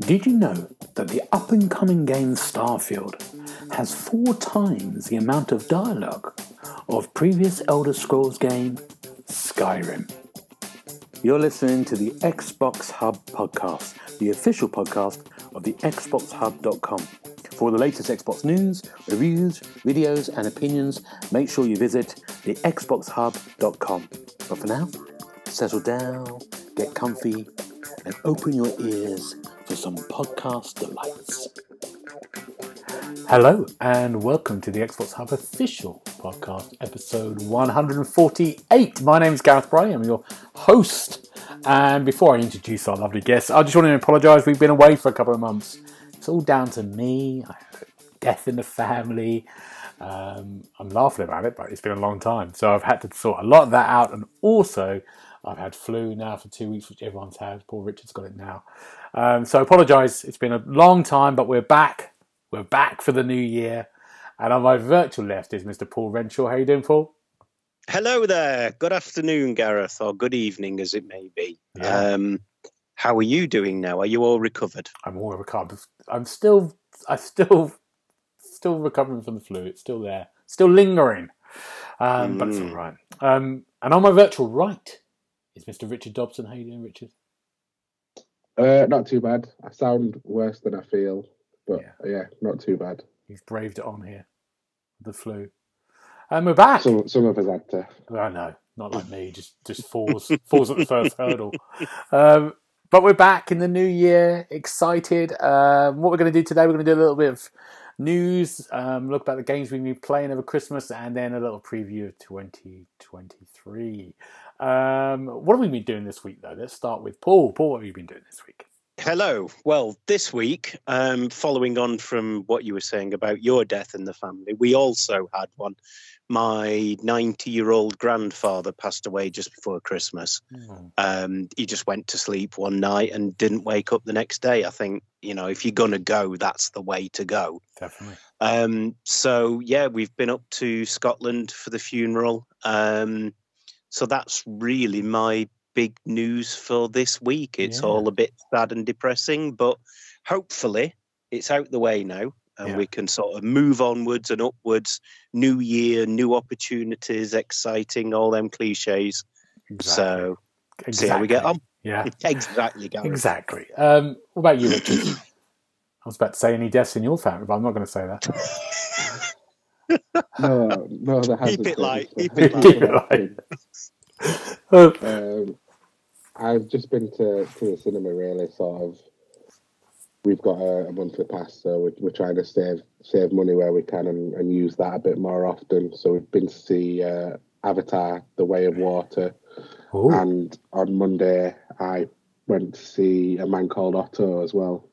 Did you know that the up and coming game Starfield has four times the amount of dialogue of previous Elder Scrolls game Skyrim? You're listening to the Xbox Hub podcast, the official podcast of the XboxHub.com. For the latest Xbox news, reviews, videos, and opinions, make sure you visit the XboxHub.com. But for now, settle down, get comfy, and open your ears for some podcast delights. Hello, and welcome to the Xbox Hub official podcast, episode 148. My name is Gareth Bray, I'm your host. And before I introduce our lovely guests, I just want to apologise. We've been away for a couple of months. It's all down to me. I had a death in the family. Um, I'm laughing about it, but it's been a long time. So I've had to sort a lot of that out. And also, I've had flu now for two weeks, which everyone's had. Paul Richard's got it now. Um, so I apologise. It's been a long time, but we're back. We're back for the new year. And on my virtual left is Mr. Paul Renshaw. How you doing, Paul? Hello there. Good afternoon, Gareth, or good evening, as it may be. Yeah. Um, how are you doing now? Are you all recovered? I'm all recovered. I'm still, I still, still recovering from the flu. It's still there, still lingering, um, but it's all Mm. Um, and on my virtual right is Mr. Richard Dobson. How you doing, Richard? Uh, not too bad. I sound worse than I feel, but Yeah. yeah, not too bad. He's braved it on here, the flu. And we're back. Some some of us had to. I know, not like me, just just falls falls at the first hurdle. Um, but we're back in the new year, excited. Um, what we're going to do today, we're going to do a little bit of news, um, look about the games we've been playing over Christmas, and then a little preview of 2023. Um, what have we been doing this week, though? Let's start with Paul. Paul, what have you been doing this week? Hello. Well, this week, um, following on from what you were saying about your death in the family, we also had one. My 90 year old grandfather passed away just before Christmas. Um, he just went to sleep one night and didn't wake up the next day. I think, you know, if you're going to go, that's the way to go. Definitely. Um, so yeah, we've been up to Scotland for the funeral. Um, so that's really my big news for this week. It's Yeah. all a bit sad and depressing, but hopefully it's out the way now. And Yeah. we can sort of move onwards and upwards. New year, new opportunities, exciting, all them cliches. Exactly. So see how we get on. Yeah. Exactly, Gary. Exactly. Um, what about you, Richard? I was about to say any deaths in your family, but I'm not going to say that. No, no, there hasn't. Keep it light, keep it light. Keep it light. Um, I've just been to, to the cinema. Really, sort of. We've got a, a monthly pass, so we're, we're trying to save save money where we can and, and use that a bit more often. So we've been to see uh, Avatar: The Way of Water, ooh, and on Monday I went to see A Man Called Otto as well.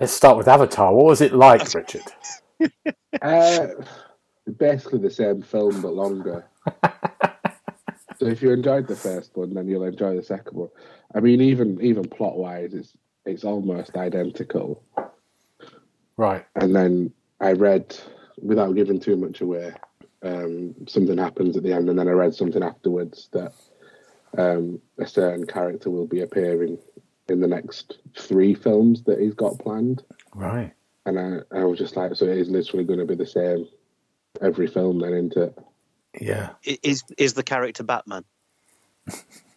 let's start with Avatar. What was it like, Richard? Uh, basically the same film but longer. so if you enjoyed the first one, then you'll enjoy the second one. I mean, even even plot wise, it's it's almost identical. Right. And then I read, without giving too much away, um, something happens at the end, and then I read something afterwards that um, a certain character will be appearing in the next three films that he's got planned. Right. And I, I was just like, so it is literally going to be the same every film then, isn't it? Yeah. Is is the character Batman?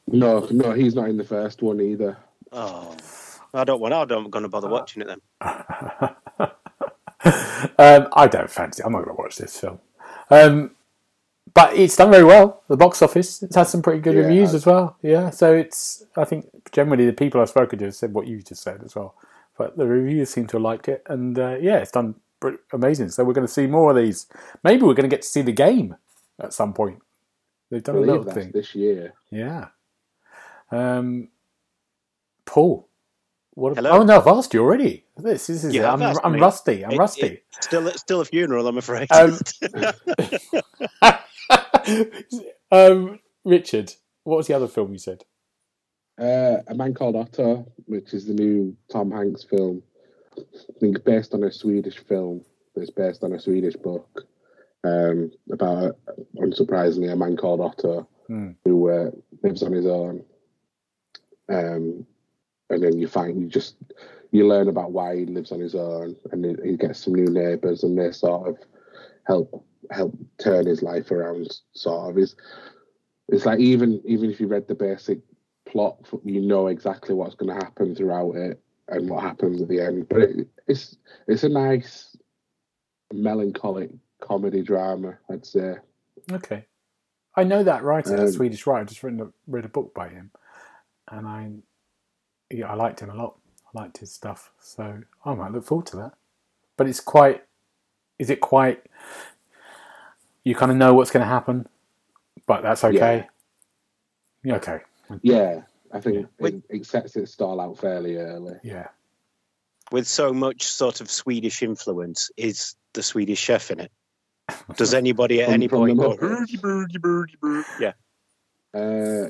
No, no, he's not in the first one either. Oh, I don't want. I don't going to bother watching it then. um, I don't fancy. I'm not going to watch this film. Um, but it's done very well. The box office. It's had some pretty good Yeah, reviews has. as well. Yeah. So it's. I think generally the people I've spoken to have said what you just said as well. But the reviewers seem to have liked it, and uh, yeah, it's done amazing. So we're going to see more of these. Maybe we're going to get to see the game at some point. They've done a believe little that's thing. this year. Yeah. Um, Paul. What? Hello? Oh no, I've asked you already. This, this is. You have I'm, I'm rusty. I'm It- rusty. it- still, still a funeral, I'm afraid. Um, um, Richard, what was the other film you said? Uh, a Man Called Otto, which is the new Tom Hanks film. I think based on a Swedish film that's based on a Swedish book. um, about unsurprisingly a man called Otto Hmm. who uh, lives on his own. Um, and then you find you just you learn about why he lives on his own, and he, gets some new neighbours, and they sort of help help turn his life around. Sort of is it's like even even if you read the basic plot, you know exactly what's going to happen throughout it and what happens at the end. But it, it's it's a nice melancholic comedy drama, I'd say. Okay. I know that writer, that Um, Swedish writer. Just written a, read a book by him, and I, yeah, I liked him a lot. I liked his stuff, so I might look forward to that. But it's quite, is it quite? You kind of know what's going to happen, but that's okay. Yeah. Okay. Yeah, I think Yeah. it, it sets its style out fairly early. Yeah. With so much sort of Swedish influence, is the Swedish chef in it? Does anybody at any point go, "Birdie, birdie, birdie, birdie"? Yeah. Uh,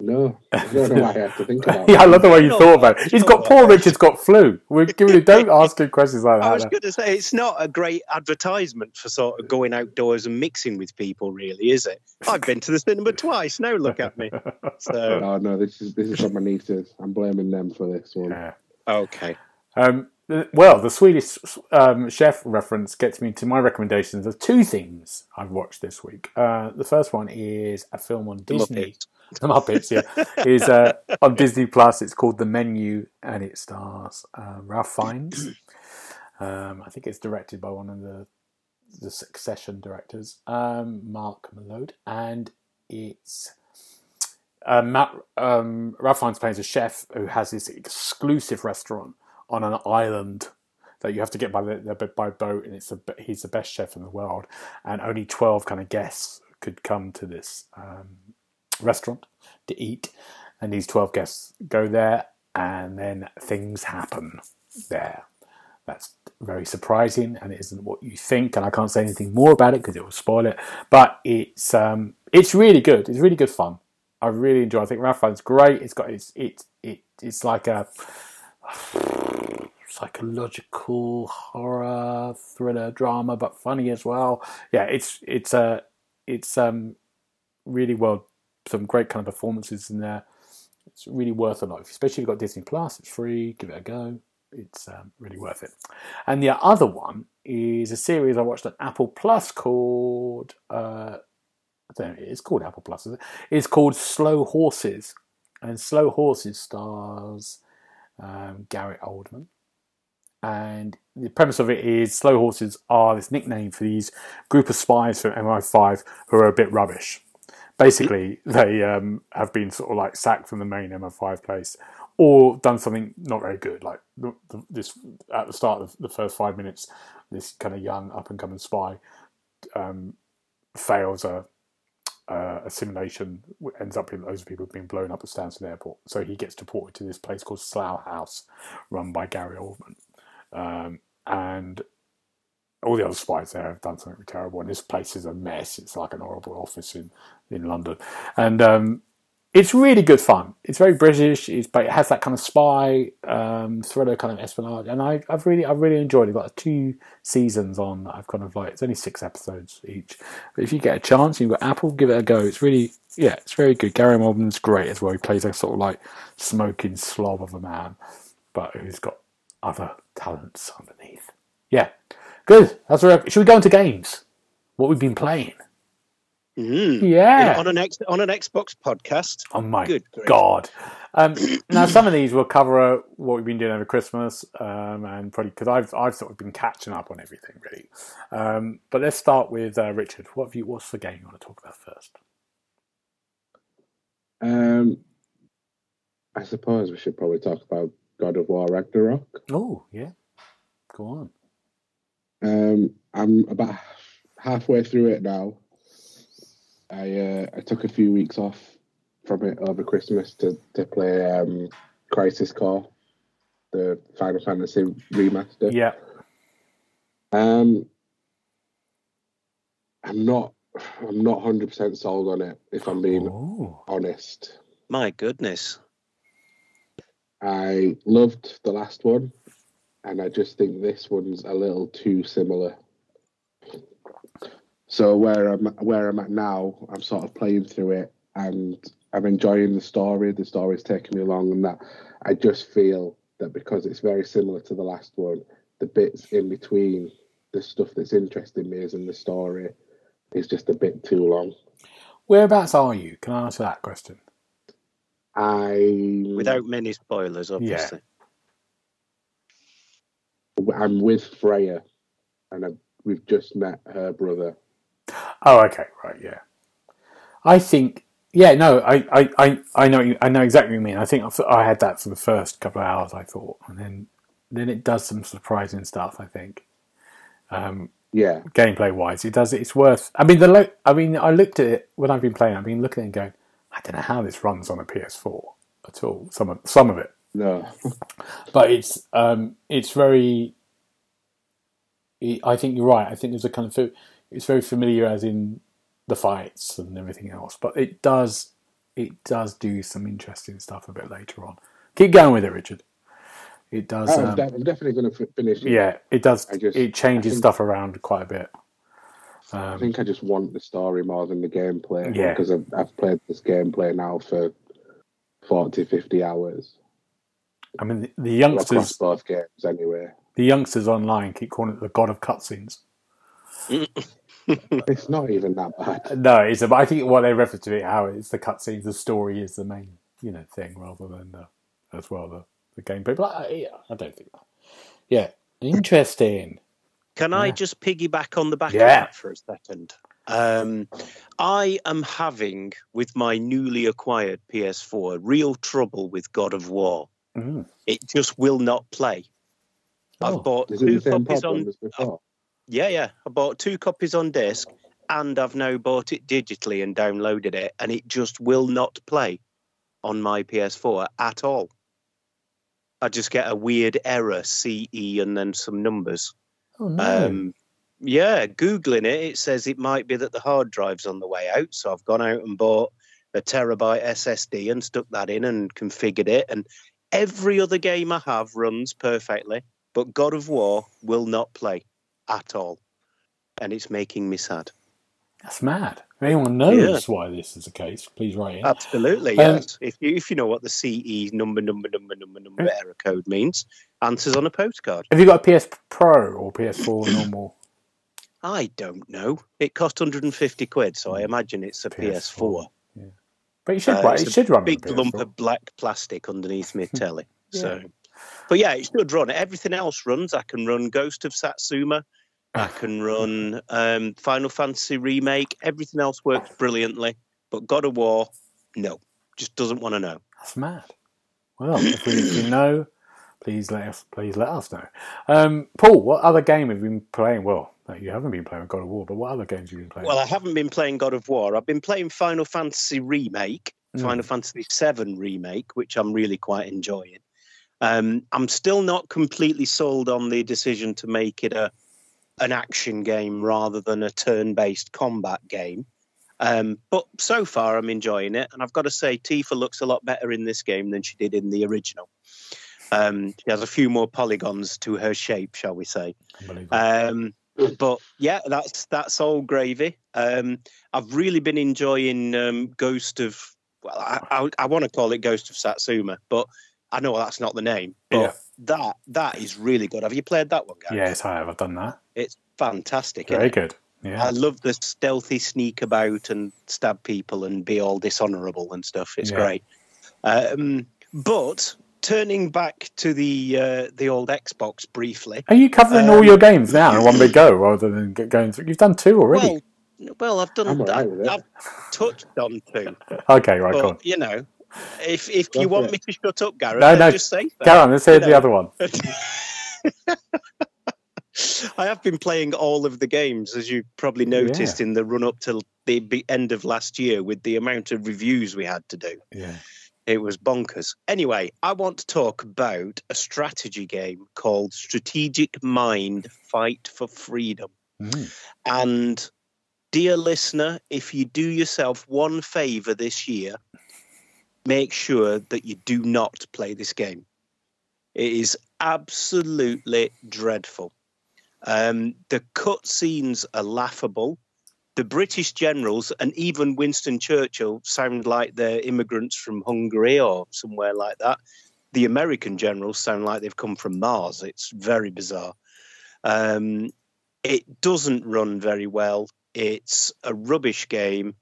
no, I don't know why I have to think about. yeah, I love the way you No, thought about it. He's got no. Paul Richards got flu. We're giving don't ask him questions like that. I was going to say it's not a great advertisement for sort of going outdoors and mixing with people, really, is it? I've been to the cinema twice. Now look at me. So Oh no, this is this is from my nieces. I'm blaming them for this one. Yeah. okay, Um, well, the Swedish um, chef reference gets me to my recommendations of two things I've watched this week. Uh, the first one is a film on The Disney. Muppets. The Muppets, yeah, is uh, on Disney Plus. It's called The Menu, and it stars uh, Ralph Fiennes. Um, I think it's directed by one of the the Succession directors, um, Mark Mylod, and it's um, Matt, um, Ralph Fiennes plays a chef who has this exclusive restaurant on an island that you have to get by the by boat, and it's a, he's the best chef in the world, and only twelve kind of guests could come to this um, restaurant to eat, and these twelve guests go there, and then things happen there. That's very surprising, and it isn't what you think. And I can't say anything more about it because it will spoil it. But it's um, it's really good. It's really good fun. I really enjoy. It. I think Ralph Fiennes great. It's got it's it it it's like a psychological horror thriller drama, but funny as well. Yeah, it's it's uh, it's um really well some great kind of performances in there. It's really worth a lot, especially if you've got Disney Plus. It's free. Give it a go. It's um, really worth it. And the other one is a series I watched on Apple Plus called. Uh, I don't know. It's called Apple Plus. It? It's called Slow Horses, and Slow Horses stars um, Garrett Oldman. And the premise of it is Slow Horses are this nickname for these group of spies from MI5 who are a bit rubbish. Basically, they um, have been sort of like sacked from the main MI5 place or done something not very good. Like the, the, this at the start of the first five minutes, this kind of young up and coming spy um, fails a uh, a ends up loads of people being blown up at Stansted Airport. So he gets deported to this place called Slough House, run by Gary Oldman. Um, and all the other spies there have done something terrible. And this place is a mess. It's like an horrible office in, in London. And um, it's really good fun. It's very British. It's, but it has that kind of spy um, thriller kind of espionage, and I, I've really, I've really enjoyed it. Got two seasons on. I've kind of like it's only six episodes each. But if you get a chance, you've got Apple, give it a go. It's really, yeah, it's very good. Gary Oldman's great as well. He plays a sort of like smoking slob of a man, but who's got other talents underneath. Yeah, good. That's right. Should we go into games? What we've been playing? Mm. Yeah. on an X, on an Xbox podcast. Oh my Good god! Um, now some of these will cover uh, what we've been doing over Christmas, um, and probably because I've I've sort of been catching up on everything really. Um, but let's start with uh, Richard. What have you? What's the game you want to talk about first? Um, I suppose we should probably talk about God of War Ragnarok. Oh yeah, go on. Um, I'm about halfway through it now. I uh, I took a few weeks off from it over Christmas to to play um, Crisis Core, the Final Fantasy remaster. Yeah, Um, I'm not I'm not hundred percent sold on it. If I'm being oh. honest, My goodness. I loved the last one, and I just think this one's a little too similar. So where I'm where I'm at now, I'm sort of playing through it and I'm enjoying the story. The story's taking me along, and that I just feel that because it's very similar to the last one, the bits in between the stuff that's interesting me is in the story is just a bit too long. Whereabouts are you? Can I answer that question? I Without many spoilers, obviously. I'm with Freya, and I, we've just met her brother. Oh, okay, right, yeah. I think, yeah, no, I, I, I, I know, I know exactly what you mean. I think I had that for the first couple of hours. I thought, and then, then it does some surprising stuff. I think, um, Yeah, gameplay wise, it does. It's worth. I mean, the, lo- I mean, I looked at it when I've been playing. I've been looking at it and going, I don't know how this runs on a PS4 at all. Some of, some of it, no, but it's um, it's very. I think you're right. I think there's a kind of it's very familiar as in the fights and everything else, but it does it does do some interesting stuff a bit later on. Keep going with it, Richard. It does. I'm, Um, de- I'm definitely going to finish. it. yeah, it does. Just- it changes think- stuff around quite a bit. I Um, think I just want the story more than the gameplay. Yeah. because I've, I've played this gameplay now for 40, 50 hours I mean, the, the across youngsters, both games. Anyway, the youngsters online keep calling it the god of cutscenes. it's not even that bad. No, it's. But I think what they refer to it how it's the cutscenes. The story is the main, you know, thing rather than the, as well the the gameplay. But I, yeah, I don't think that. Yeah, interesting. Can I just piggyback on the back Yeah. of that for a second? Um, I am having, with my newly acquired PS4, real trouble with God of War. Mm. It just will not play. Oh, I've bought Is two copies on. Yeah, yeah. I bought two copies on disc, and I've now bought it digitally and downloaded it, and it just will not play on my PS4 at all. I just get a weird error, CE, and then some numbers. Oh no. Um, yeah, googling it, it says it might be that the hard drive's on the way out. So I've gone out and bought a terabyte SSD and stuck that in and configured it. And every other game I have runs perfectly, but God of War will not play at all, and it's making me sad. That's mad. If anyone knows why this is the case, please write in. Absolutely, Um, yes. If you if you know what the CE number number number number number error code means, answers on a postcard. Have you got a PS Pro or PS4 normal? I don't know. It cost 150 quid, so I imagine it's a PS4. But you should. Uh, it's it a should run. big lump of black plastic underneath my telly. Yeah. So, but yeah, it should run. Everything else runs. I can run Ghost of Satsuma. I can run um, Final Fantasy remake. Everything else works brilliantly. But God of War, no, just doesn't want to know. That's mad. Well, if, we, if know, please let us. Please let us know. Um, Paul, what other game have you been playing? Well, you haven't been playing God of War, but what other games have you been playing? Well, I haven't been playing God of War. I've been playing Final Fantasy remake, Mm. Final Fantasy VII remake, which I'm really quite enjoying. Um, I'm still not completely sold on the decision to make it a an action game rather than a turn-based combat game. Um, but so far, I'm enjoying it, and I've got to say, Tifa looks a lot better in this game than she did in the original. Um, she has a few more polygons to her shape, shall we say? Um, but yeah, that's that's all gravy. Um, I've really been enjoying um, Ghost of. Well, I, I, I want to call it Ghost of Satsuma, but I know that's not the name. But Yeah. that that is really good. Have you played that one, guys? yes, I have. I've done that. it's fantastic. Very good. Yeah. I love the stealthy sneak about and stab people and be all dishonourable and stuff. It's Yeah. great. Um, but turning back to the uh, the old Xbox briefly. Are you covering Um, all your games now in one big go rather than going through? You've done two already. Well, well, I've done. I'm all right with it. I've touched on two, okay, right, go on. you know, if if you want it. me to shut up, Gareth, No, no, just say on, let's hear the other one. I have been playing all of the games, as you probably noticed in the run up to the end of last year, with the amount of reviews we had to do. Yeah. It was bonkers. Anyway, I want to talk about a strategy game called Strategic Mind Fight for Freedom. Mm. And dear listener, if you do yourself one favor this year, make sure that you do not play this game. It is absolutely dreadful. Um, the cutscenes are laughable. the British generals and even Winston Churchill sound like they're immigrants from Hungary or somewhere like that. The American generals sound like they've come from Mars. It's very bizarre. Um, it doesn't run very well. It's a rubbish game.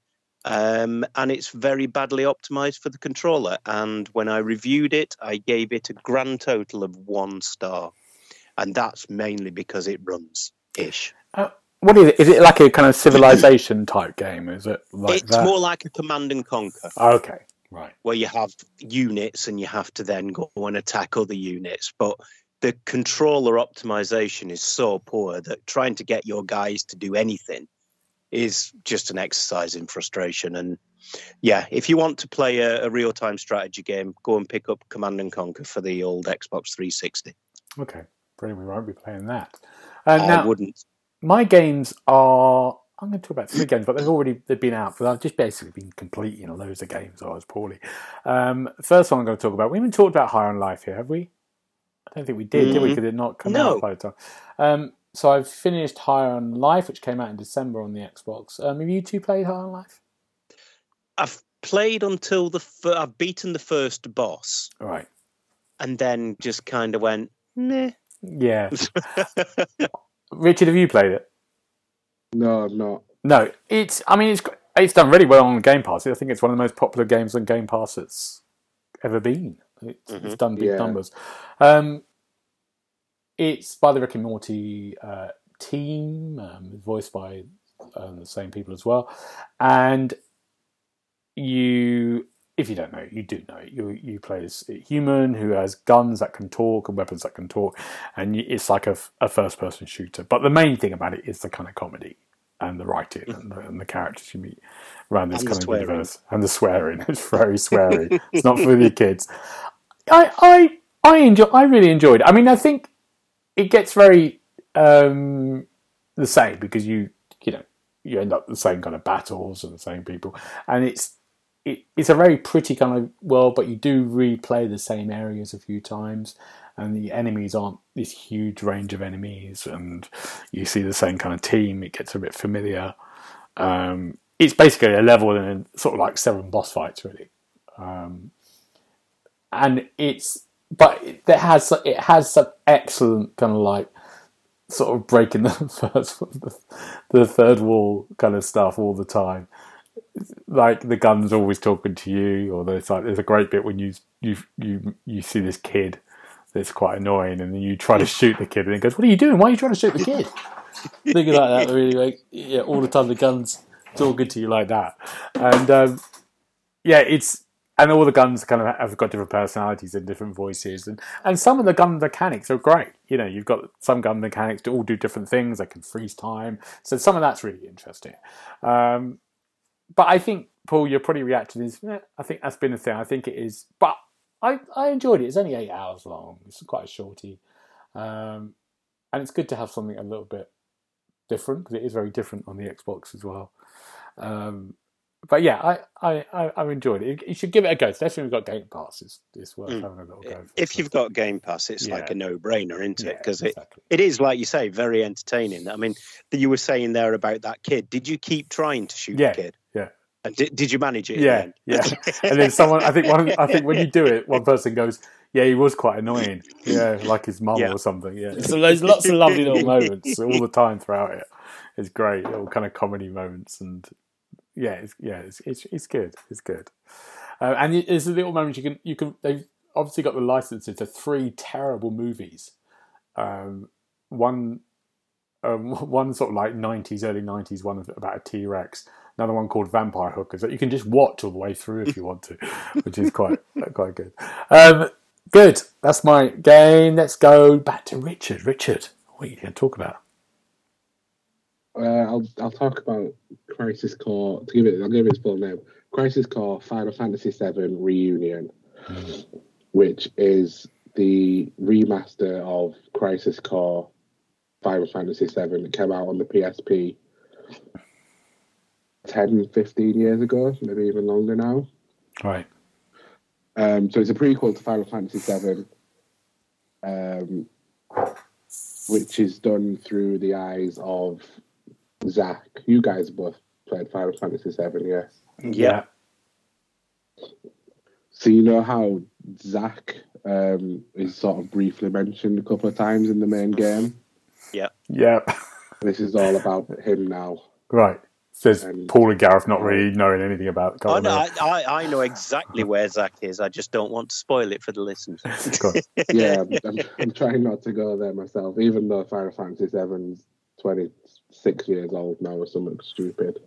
Um, and it's very badly optimized for the controller. And when I reviewed it, I gave it a grand total of one star. And that's mainly because it runs ish. Uh, what is it? Is it like a kind of civilization type game? Is it like it's that? more like a command and conquer. okay, right. where you have units and you have to then go and attack other units. But the controller optimization is so poor that trying to get your guys to do anything is just an exercise in frustration. And yeah, if you want to play a, a real time strategy game, go and pick up Command and Conquer for the old Xbox 360. Okay, brilliant. We won't be playing that. Uh, I now, wouldn't. my games are. I'm going to talk about three games, but they've already they've been out. But I've just basically been completing loads of games. I was poorly. Um, first one I'm going to talk about. We haven't talked about High on Life here, have we? I don't think we did, did we? Mm, Because it not come no. out by the time. Um, so I've finished High on Life, which came out in December on the Xbox. Um, have you two played High on Life? I've played until the fir- I've beaten the first boss Right. and then just kind of went, meh. Yeah. Richard, have you played it? No, I'm not. No, it's. I mean, it's it's done really well on Game Pass. I think it's one of the most popular games on Game Pass that's ever been. It's, it's done big Yeah. numbers. Um, it's by the Rick and Morty uh, team, um, voiced by um, the same people as well. And you, if you don't know, you do know. it. You you play this human who has guns that can talk and weapons that can talk, and it's like a, a first person shooter. But the main thing about it is the kind of comedy and the writing and the, and the characters you meet around this And kind of universe and the swearing. It's very sweary. it's not for the kids. I I I enjoy. I really enjoyed. it. I mean, I think it gets very um, the same because you you know you end up the same kind of battles and the same people, and it's it, it's a very pretty kind of world, but you do replay the same areas a few times, and the enemies aren't this huge range of enemies, and you see the same kind of team. It gets a bit familiar. Um, it's basically a level and sort of like seven boss fights, really. Um, and it's but it has it has some excellent kind of like sort of breaking the first the third wall kind of stuff all the time. Like the gun's always talking to you or there's like there's a great bit when you you you you see this kid that's quite annoying and then you try to shoot the kid and it goes what are you doing? Why are you trying to shoot the kid? Things like that really like yeah all the time the gun's talking to you like that. And um yeah it's and all the guns kind of have got different personalities and different voices, and, and some of the gun mechanics are great. You know, you've got some gun mechanics to all do different things. They can freeze time, so some of that's really interesting. Um, but I think Paul, your probably reaction is, eh, I think that's been a thing. I think it is, but I I enjoyed it. It's only eight hours long. It's quite a shorty, um, and it's good to have something a little bit different because it is very different on the Xbox as well. Um, but yeah, I, I, I, I enjoyed it. You should give it a go. Especially when you've got Game Pass. It's, it's worth Mm. having a little go. for. If you've got Game Pass, it's like a no-brainer, isn't it? Because it, exactly. it is, like you say, very entertaining. I mean, you were saying there about that kid. Did you keep trying to shoot Yeah, the kid? yeah. And did, did you manage it? Yeah, end? yeah. and then someone, I think one, I think when you do it, one person goes, "Yeah, he was quite annoying. Yeah, like his mum Yeah. or something. Yeah, so there's lots of lovely little moments all the time throughout it. It's great, little kind of comedy moments, and yeah, it's, yeah, it's it's, it's good. It's good. Uh, and it- there's a little moment you can you can they've obviously got the licenses to three terrible movies. Um, one um, one sort of like 90s, early 90s one about a T Rex. Another one called Vampire Hookers that you can just watch all the way through if you want to, which is quite quite good. Um, good. That's my game. Let's go back to Richard. Richard, what are you going to talk about? Uh, I'll I'll talk about Crisis Core. To give it, I'll give it its full name. Crisis Core Final Fantasy VII Reunion, which is the remaster of Crisis Core Final Fantasy VII that came out on the PSP 10, 15 years ago, maybe even longer now. Right. Um, so it's a prequel to Final Fantasy VII, um, which is done through the eyes of Zack. You guys both played Final Fantasy Seven. Yes. Yeah. So you know how Zack um, is sort of briefly mentioned a couple of times in the main game. Yeah. Yeah. This is all about him now. Right. Says And- Paul and Gareth not really knowing anything about Oh, no, I, I, I know exactly where Zack is. I just don't want to spoil it for the listeners. Yeah, I'm, I'm, I'm trying not to go there myself, even though Final Fantasy Seven's 26 years old now or something stupid.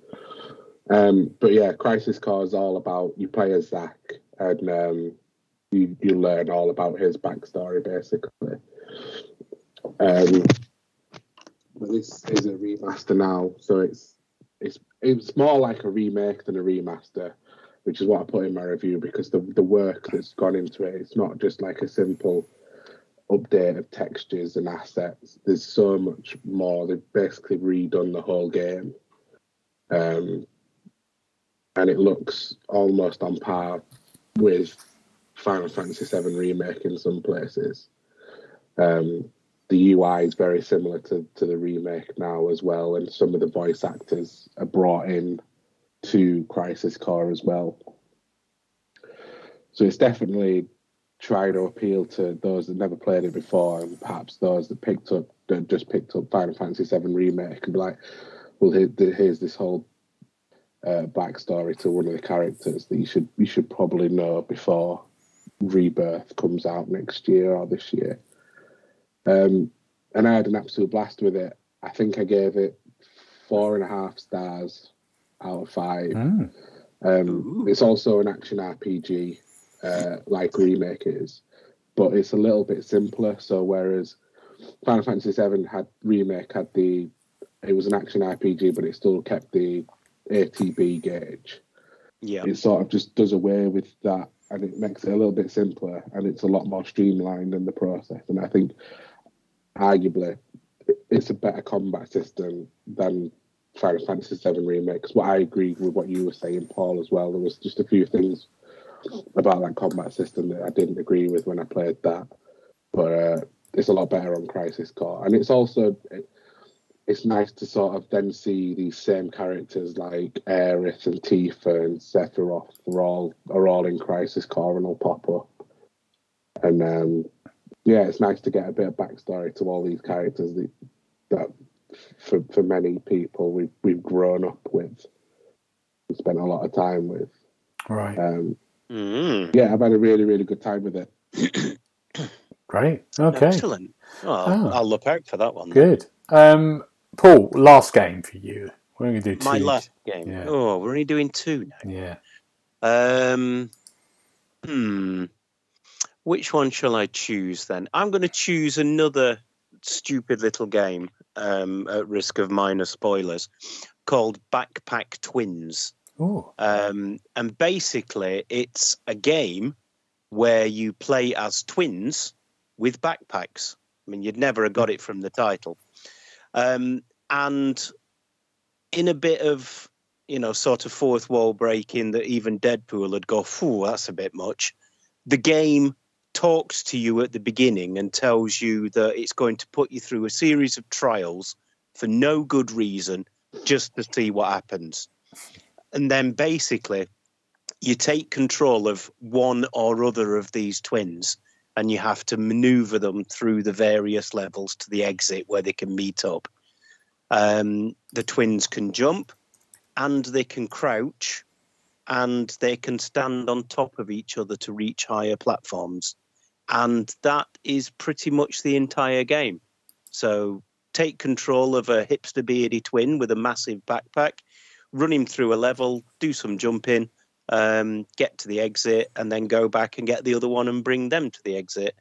Um, but yeah, Crisis Core is all about you play as Zack and um, you you learn all about his backstory basically. Um, but this is a remaster now, so it's it's it's more like a remake than a remaster, which is what I put in my review because the the work that's gone into it, it's not just like a simple update of textures and assets. There's so much more. They've basically redone the whole game. Um, and it looks almost on par with Final Fantasy VII Remake in some places. Um, the UI is very similar to, to the remake now as well, and some of the voice actors are brought in to Crisis Core as well. So it's definitely trying to appeal to those that never played it before, and perhaps those that picked up that just picked up Final Fantasy VII remake and be like, "Well, here, here's this whole uh, backstory to one of the characters that you should you should probably know before Rebirth comes out next year or this year." Um, and I had an absolute blast with it. I think I gave it four and a half stars out of five. Mm. Um, it's also an action RPG, uh, like remake is, but it's a little bit simpler. So whereas Final Fantasy VII had remake had the, it was an action RPG, but it still kept the ATB gauge. Yeah. It sort of just does away with that, and it makes it a little bit simpler, and it's a lot more streamlined in the process. And I think, arguably, it's a better combat system than Final Fantasy VII Remake. 'Cause what I agree with what you were saying, Paul, as well. There was just a few things about that combat system that I didn't agree with when I played that, but uh, it's a lot better on Crisis Core, and it's also it, it's nice to sort of then see these same characters like Aerith and Tifa and Sephiroth are all are all in Crisis Core and will pop up, and um, yeah, it's nice to get a bit of backstory to all these characters that, that for for many people we've we've grown up with, and spent a lot of time with. Right. Um, Mm, yeah, I've had a really really good time with it. Great. Okay. Excellent. Oh, Ah. I'll look out for that one. Good. Um, Paul, last game for you. We're going to do two. My last game. Yeah. Oh, we're only doing two now. Yeah. Um, hmm. Which one shall I choose then? I'm going to choose another stupid little game, um, at risk of minor spoilers, called Backpack Twins. Oh. Um, and basically, it's a game where you play as twins with backpacks. I mean, you'd never have got it from the title. Um, and in a bit of, you know, sort of fourth wall breaking that even Deadpool would go, phew, that's a bit much. The game talks to you at the beginning and tells you that it's going to put you through a series of trials for no good reason, just to see what happens. And then basically, you take control of one or other of these twins and you have to maneuver them through the various levels to the exit where they can meet up. Um, the twins can jump and they can crouch and they can stand on top of each other to reach higher platforms. And that is pretty much the entire game. So take control of a hipster beardy twin with a massive backpack, run him through a level, do some jumping, um, get to the exit, and then go back and get the other one and bring them to the exit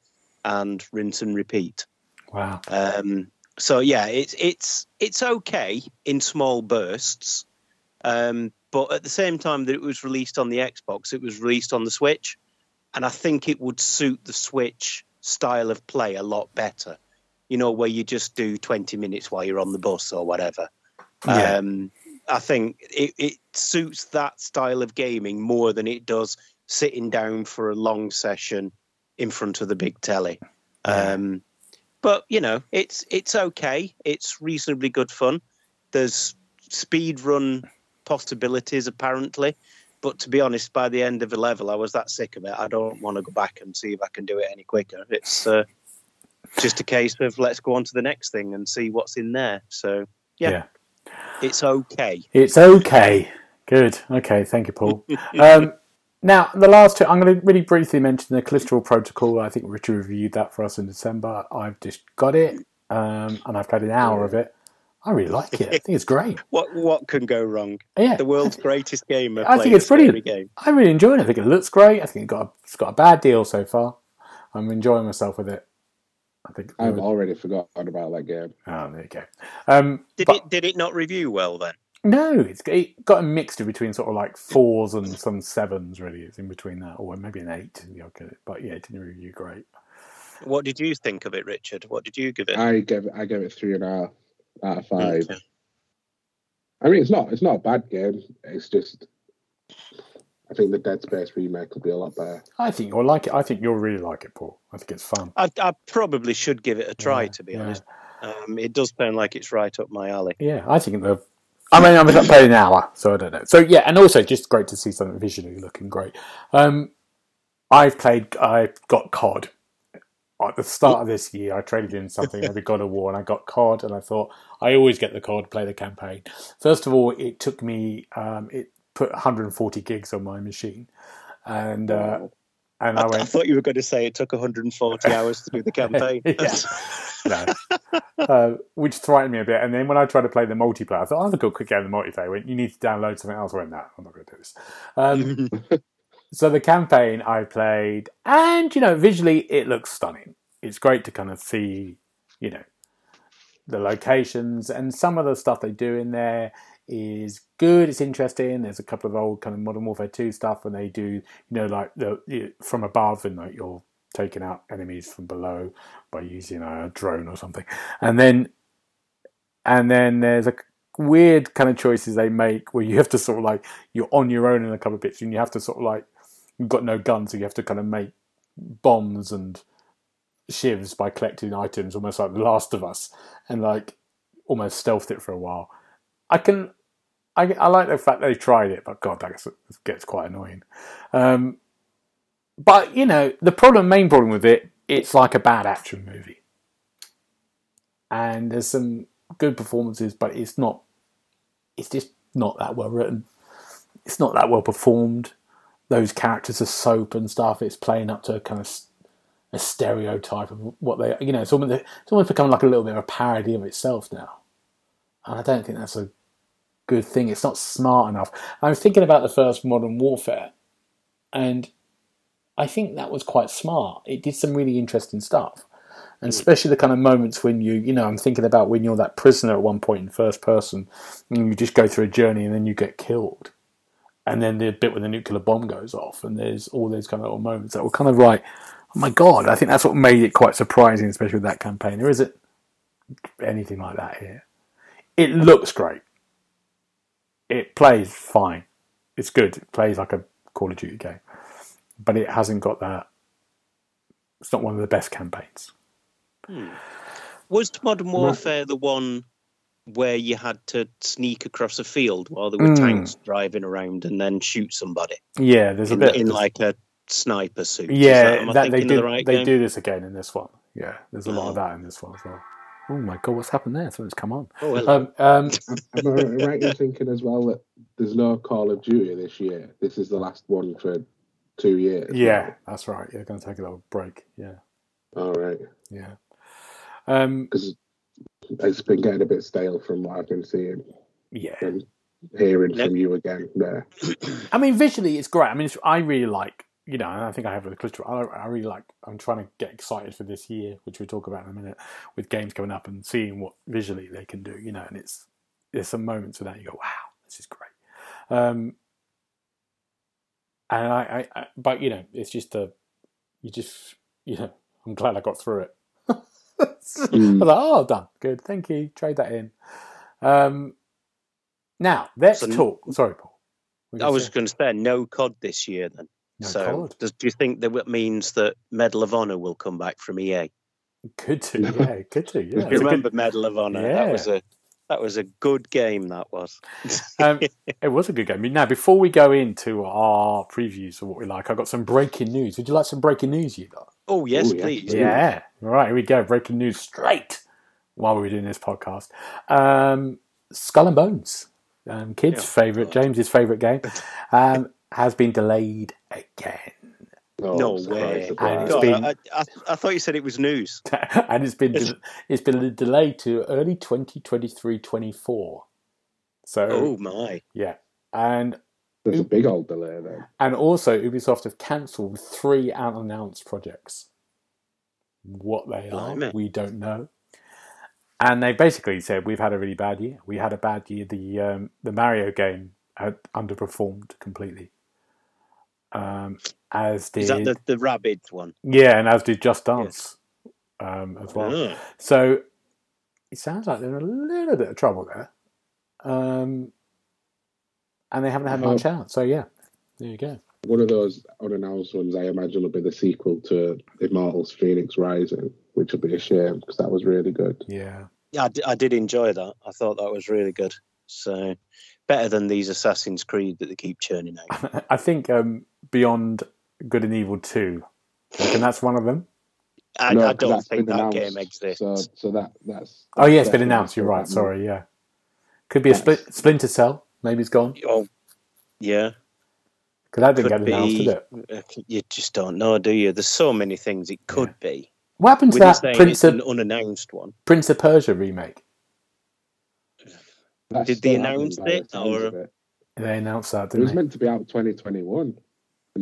and rinse and repeat. Wow. Um, so yeah, it's it's it's okay in small bursts, um, but at the same time that it was released on the Xbox, it was released on the Switch, and I think it would suit the Switch style of play a lot better. You know, where you just do twenty minutes while you're on the bus or whatever. Yeah. Um, I think it, it suits that style of gaming more than it does sitting down for a long session in front of the big telly. Yeah. Um, but you know, it's it's okay. It's reasonably good fun. There's speed run possibilities apparently. But to be honest, by the end of the level, I was that sick of it. I don't want to go back and see if I can do it any quicker. It's uh, just a case of let's go on to the next thing and see what's in there. So yeah, Yeah. It's okay. It's okay. Good. Okay. Thank you, Paul. um, now, the last two, I'm going to really briefly mention the Callisto Protocol. I think Richard reviewed that for us in December. I've just got it, um, and I've played an hour of it. I really like it. I think it's great. What what can go wrong? Yeah, The world's greatest game. I think it's brilliant. Game. I really enjoy it. I think it looks great. I think it got a, it's got a bad deal so far. I'm enjoying myself with it. I think. I've already forgotten about that game. Oh, there you go. Um, Did but- it did it not review well then? No, it's it got a mixture between sort of like fours and some sevens. Really, it's in between that, or maybe an eight. Yeah, okay. But yeah, it didn't review great. What did you think of it, Richard? What did you give it? I gave it I gave it three and a half out of five. Okay. I mean, it's not it's not a bad game. It's just I think the Dead Space remake will be a lot better. I think you'll like it. I think you'll really like it, Paul. I think it's fun. I, I probably should give it a try, Yeah, to be yeah. honest. Um, it does sound like it's right up my alley. Yeah, I think the. I mean, I'm playing an hour, so I don't know. So yeah, and also just great to see something visually looking great. Um, I've played. I got COD at the start of this year. I traded in something maybe God of War, and I got COD, and I thought I always get the COD, play the campaign. First of all, it took me. Um, it put 140 gigs on my machine, and uh, and I, I I thought you were going to say it took 140 hours to do the campaign. Yeah. no. uh, which frightened me a bit. And then when I tried to play the multiplayer, I thought, oh, I'll go quick game of the multiplayer. I went, you need to download something else. I went, no, I'm not going to do this. Um, so the campaign I played, and you know, visually it looks stunning. It's great to kind of see, you know, the locations and some of the stuff they do in there is good. It's interesting. There's a couple of old kind of Modern Warfare 2 stuff when they do, you know, like the, from above and like you're taking out enemies from below by using a drone or something. And then, and then there's a weird kind of choices they make where you have to sort of like you're on your own in a couple of bits and you have to sort of like you've got no gun, so you have to kind of make bombs and shivs by collecting items, almost like The Last of Us, and like almost stealthed it for a while. I can, I, I like the fact they tried it, but God, that gets, gets quite annoying. Um, but you know, the problem, main problem with it, it's like a bad action movie, and there's some good performances, but it's not. It's just not that well written. It's not that well performed. Those characters are soap and stuff. It's playing up to a kind of a stereotype of what they, you know, it's almost it's almost become like a little bit of a parody of itself now, and I don't think that's a good thing. It's not smart enough. I was thinking about the first Modern Warfare, and I think that was quite smart. It did some really interesting stuff, and hmm. especially the kind of moments when you, you know, I'm thinking about when you're that prisoner at one point in first person, and you just go through a journey and then you get killed, and then the bit when the nuclear bomb goes off, and there's all those kind of little moments that were kind of like, oh my god! I think that's what made it quite surprising, especially with that campaign. There isn't anything like that here. It looks great. It plays fine. It's good. It plays like a Call of Duty game, but it hasn't got that. It's not one of the best campaigns. Was Modern Warfare the one where you had to sneak across a field while there were Mm. tanks driving around and then shoot somebody Yeah, there's a in, bit in like a sniper suit? Yeah that, that they do the right they game? do this again in this one. Yeah, there's a lot Oh. of that in this one as well. Oh my god, what's happened there? Something's come on. Oh, hello. Um, um, Am I right in thinking as well that there's no Call of Duty this year? This is the last one for two years. yeah, that's right. You're going to take a little break. Yeah, All right. yeah. Um, Because it's been getting a bit stale from what I've been seeing yeah. and hearing Yep. from you again there. I mean, visually, it's great. I mean, it's, I really like, you know, and I think I have with the I, I really like, I'm trying to get excited for this year, which we'll talk about in a minute, with games coming up and seeing what visually they can do, you know, and it's, there's some moments that you go, wow, this is great. Um, and I, I, I, but, you know, it's just a, you just, you know, I'm glad I got through it. I was Mm. like, oh, done. Good. Thank you. Trade that in. Um, now, let's So- talk. Sorry, Paul. What were you I was going to say no COD this year then. No so does, do you think that means that Medal of Honor will come back from EA? Could do, yeah, could do, yeah. Do you good- remember Medal of Honor? Yeah. That was a That was a good game. That was. Um, it was a good game. Now, before we go into our previews of what we like, I've got some breaking news. Would you like some breaking news, you lot? oh yes, Oh, yeah. please. Yeah. All right, here we go. Breaking news straight while we were doing this podcast. Um, Skull and Bones, um, kids' Yeah. favourite, James's favourite game, um, has been delayed again. Oh, No surprise, way. surprise. And it's God, been- I, I, I thought you said it was news. and it's been it's been delayed to early 2023-24. So Oh my! yeah, and There's a big old delay then. and also Ubisoft have cancelled three unannounced projects. What they are, Blimey. we don't know. And they basically said we've had a really bad year. We had a bad year. The um, the Mario game had underperformed completely. Um, as did Is that the the rabbit one? yeah, and as did Just Dance um, as well. Oh. So it sounds like they're in a little bit of trouble there. Um, and they haven't had much out. So yeah, there you go. One of those unannounced ones, I imagine, will be the sequel to Immortals: Fenyx Rising, which will be a shame because that was really good. Yeah. Yeah, I, d- I did enjoy that. I thought that was really good. So better than these Assassin's Creed that they keep churning out. I think um, Beyond Good and Evil 2, and that's one of them. I, No, I 'cause don't think that announced, game exists. So, so that that's. Oh, yeah, it's been announced. You're right. Sorry. Yeah. Could be a Yes. split, Splinter Cell. Maybe it's gone. Oh, yeah. Because that didn't Could get announced, be. did it? uh, You just don't know, do you? There's so many things it could be. What happened to With you that Prince of, an unannounced one. Prince of Persia remake? That's Did they announce by the it, or- it? They announced that, It didn't was they? meant to be out 2021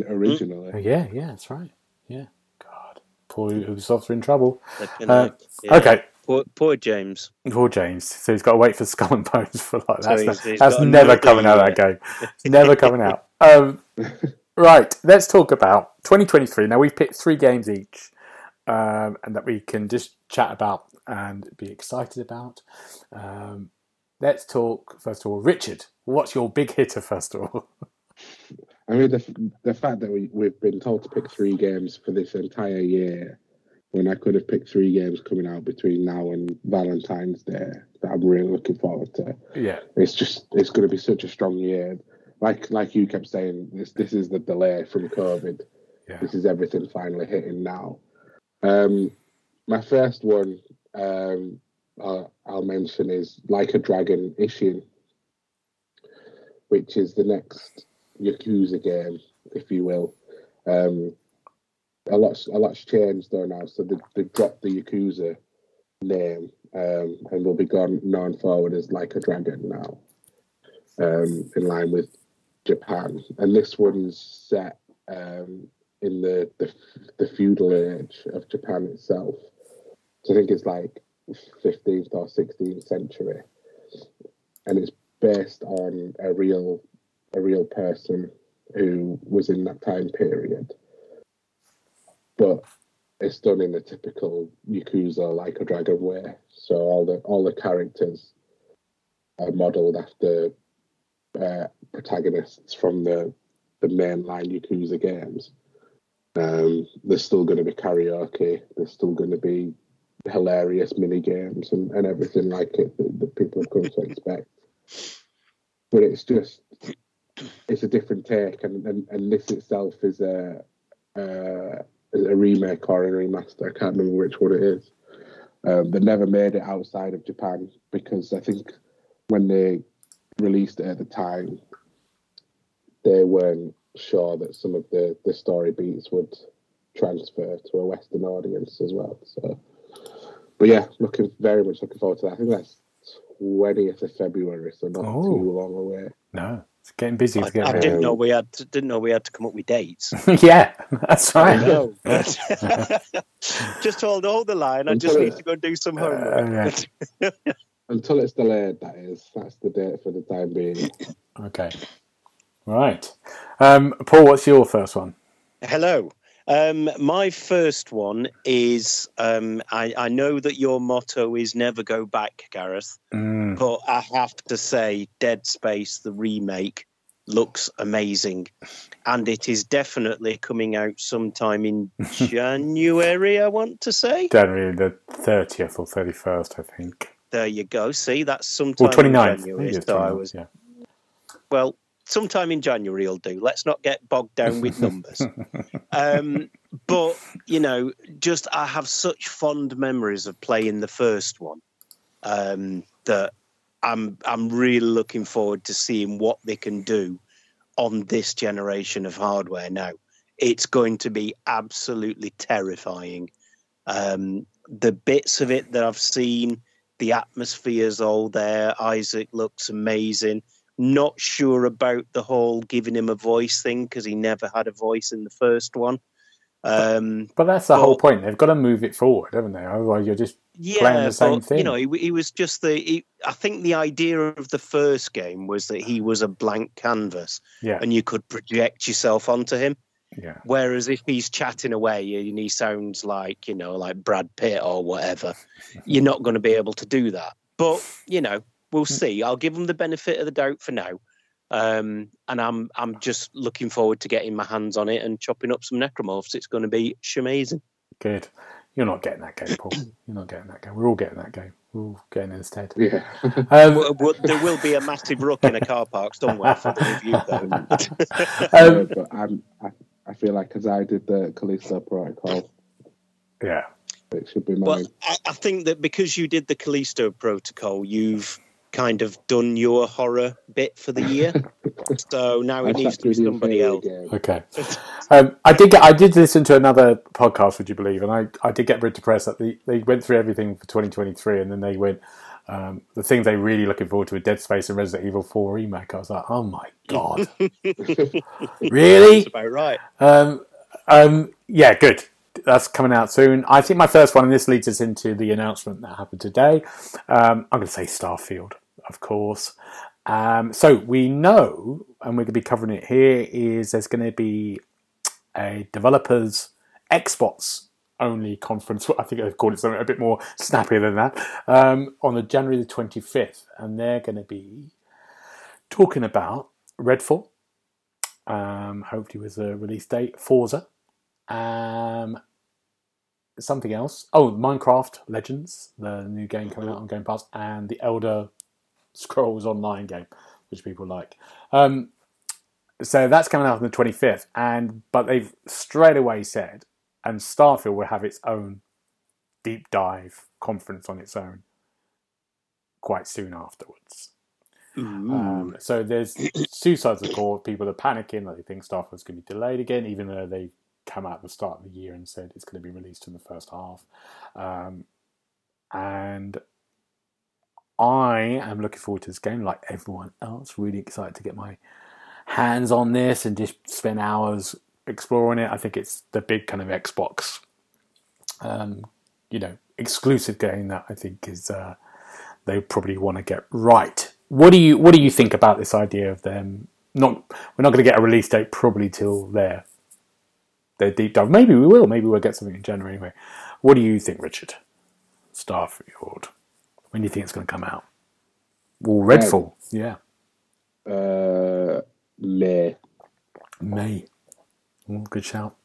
originally. Oh, yeah, yeah, that's right. Yeah. God. Poor Ubisoft are in trouble. Uh, heck, yeah. Okay. Poor, poor James. Poor James. So he's got to wait for Skull and Bones for like So that's, he's- he's that's never coming out of that year. game. It's never coming out. Um, right. Let's talk about 2023. Now we've picked three games each, um, and that we can just chat about and be excited about. Um, let's talk first of all, Richard. What's your big hitter first of all? I mean, the, the fact that we, we've been told to pick three games for this entire year when I could have picked three games coming out between now and Valentine's Day that I'm really looking forward to. yeah. It's just, it's going to be such a strong year. Like like you kept saying, this this is the delay from COVID. Yeah. This is everything finally hitting now. Um, my first one um, I'll, I'll mention is Like a Dragon Ishin, which is the next Yakuza game, if you will. Um, a lot's a lot's changed though now, so they they dropped the Yakuza name um, and will be gone known forward as Like a Dragon now, um, in line with Japan. And this one's set um, in the, the the feudal age of Japan itself. So I think it's like 15th or 16th century, and it's based on a real a real person who was in that time period. But it's done in a typical Yakuza like a dragon way. So all the all the characters are modelled after uh, protagonists from the the mainline Yakuza games. Um, there's still going to be karaoke. There's still going to be hilarious mini games and, and everything like it that, that people have come to expect. But it's just it's a different take, and, and, and this itself is a, is a remake or a remaster. I can't remember which one it is. Um, they never made it outside of Japan because I think when they released it at the time, they weren't sure that some of the, the story beats would transfer to a Western audience as well. So, but yeah, looking very much looking forward to that. I think that's twentieth of February, so not Oh. too long away. No, it's getting busy I, I didn't know we had to, didn't know we had to come up with dates. yeah, that's I right. know. just hold hold the line. I just need to go do some homework. Uh, Until it's delayed, that is. That's the date for the time being. Okay. Right. Um, Paul, what's your first one? Hello. Um, my first one is um, I, I know that your motto is never go back, Gareth, Mm, but I have to say Dead Space, the remake, looks amazing. And it is definitely coming out sometime in January, I want to say. January the 30th or 31st, I think. there you go. See, that's sometime Well, 29th. in January. So I was yeah. well, sometime in January will do. Let's not get bogged down with numbers. um, but you know, just I have such fond memories of playing the first one um, that I'm I'm really looking forward to seeing what they can do on this generation of hardware now. It's going to be absolutely terrifying. Um, the bits of it that I've seen, the atmosphere's all there. Isaac looks amazing. Not sure about the whole giving him a voice thing because he never had a voice in the first one. Um, But that's the whole point. They've got to move it forward, haven't they? Otherwise, you're just yeah, playing the same but, thing. You know, he, he was just the. He, I think the idea of the first game was that he was a blank canvas, yeah, and you could project yourself onto him. yeah. Whereas if he's chatting away and he sounds like you know, like Brad Pitt or whatever, you're not going to be able to do that. But you know, we'll see. I'll give them the benefit of the doubt for now. Um, and I'm I'm just looking forward to getting my hands on it and chopping up some necromorphs. It's going to be amazing. Good. You're not getting that game, Paul. You're not getting that game. We're all getting that game. We're all getting it instead. Yeah. Um, Well, well, there will be a massive rook in a car park somewhere for the review, though. Yeah, um, but I'm, I, I feel like as I did the Callisto Protocol, yeah. it should be mine. well, I, I think that because you did the Callisto Protocol, you've kind of done your horror bit for the year. so now it needs to be somebody else. game. Okay. Um, I did get. I did listen to another podcast. Would you believe? And I, I did get a bit depressed that they, they went through everything for 2023, and then they went um, the things they're really looking forward to are Dead Space and Resident Evil 4 remake. I was like, oh my god, really? That's about right. Um, um, yeah, good. That's coming out soon. I think my first one, and this leads us into the announcement that happened today. Um, I'm going to say Starfield, of course. Um, so we know, and we're going to be covering it here, is there's going to be a developers Xbox only conference. I think they've called it something a bit more snappier than that um, on the January the 25th, and they're going to be talking about Redfall, um, hopefully with a release date, Forza, um, something else. Oh, Minecraft Legends, the new game coming out on Game Pass, and the Elder Scrolls Online game, which people like. Um, so that's coming out on the 25th, and but they've straight away said, and Starfield will have its own deep dive conference on its own quite soon afterwards. Um, so there's two sides of the court. People are panicking that they think Starfield's going to be delayed again, even though they come out at the start of the year and said it's going to be released in the first half. Um, and I am looking forward to this game, like everyone else. Really excited to get my hands on this and just spend hours exploring it. I think it's the big kind of Xbox, um, you know, exclusive game that I think is uh, they probably want to get right. What do you What do you think about this idea of them? Not we're not going to get a release date probably till their their deep dive. Maybe we will. Maybe we'll get something in January anyway. What do you think, Richard? Starfield. When do you think it's going to come out? Well, Redfall. Yeah, Uh, May. May. Good shout.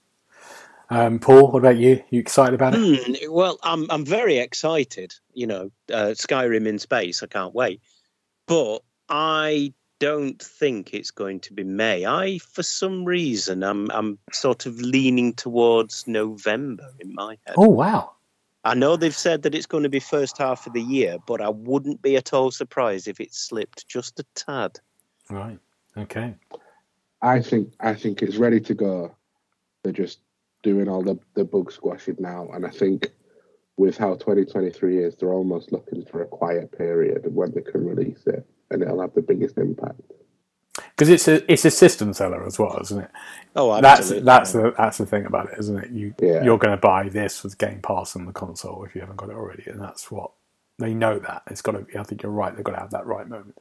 Um, Paul, what about you? You excited about it? Hmm, well, I'm I'm very excited. You know, uh, Skyrim in space. I can't wait. But I don't think it's going to be May. I, for some reason, I'm I'm sort of leaning towards November in my head. Oh wow! I know they've said that it's going to be first half of the year, but I wouldn't be at all surprised if it slipped just a tad. Right. Okay. I think I think it's ready to go. They're just doing all the, the bug squashing now, and I think with how 2023 is, they're almost looking for a quiet period when they can release it, and it'll have the biggest impact. Because it's a it's a system seller as well, isn't it? Oh, That's absolutely. that's the that's the thing about it, isn't it? You Yeah. you're going to buy this with Game Pass on the console if you haven't got it already, and that's what they know that it's got to. be I think you're right. They've got to have that right moment.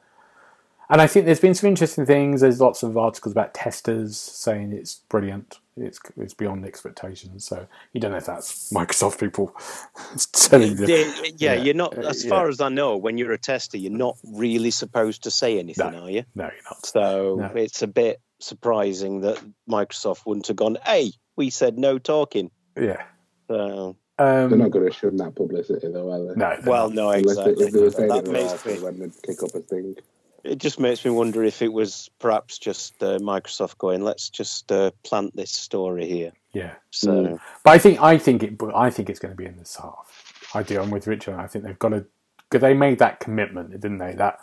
And I think there's been some interesting things. There's lots of articles about testers saying it's brilliant. It's it's beyond expectations. So you don't know if that's Microsoft people telling you. Yeah, yeah, Yeah, you're not. uh, As yeah. far as I know, when you're a tester, you're not really supposed to say anything, No. are you? No, you're not. So No. it's a bit surprising that Microsoft wouldn't have gone. Hey, we said no talking. Yeah. So Um, They're not going to shun that publicity though, are they? no, Well, not. no, Unless they, exactly. if they were saying That it makes me, when they kick up a thing. It just makes me wonder if it was perhaps just uh, Microsoft going, let's just uh, plant this story here. yeah. So Mm. But I think I think it. I think it's going to be in this half. I do. I'm with Richard. I think they've got to. Because they made that commitment, didn't they? That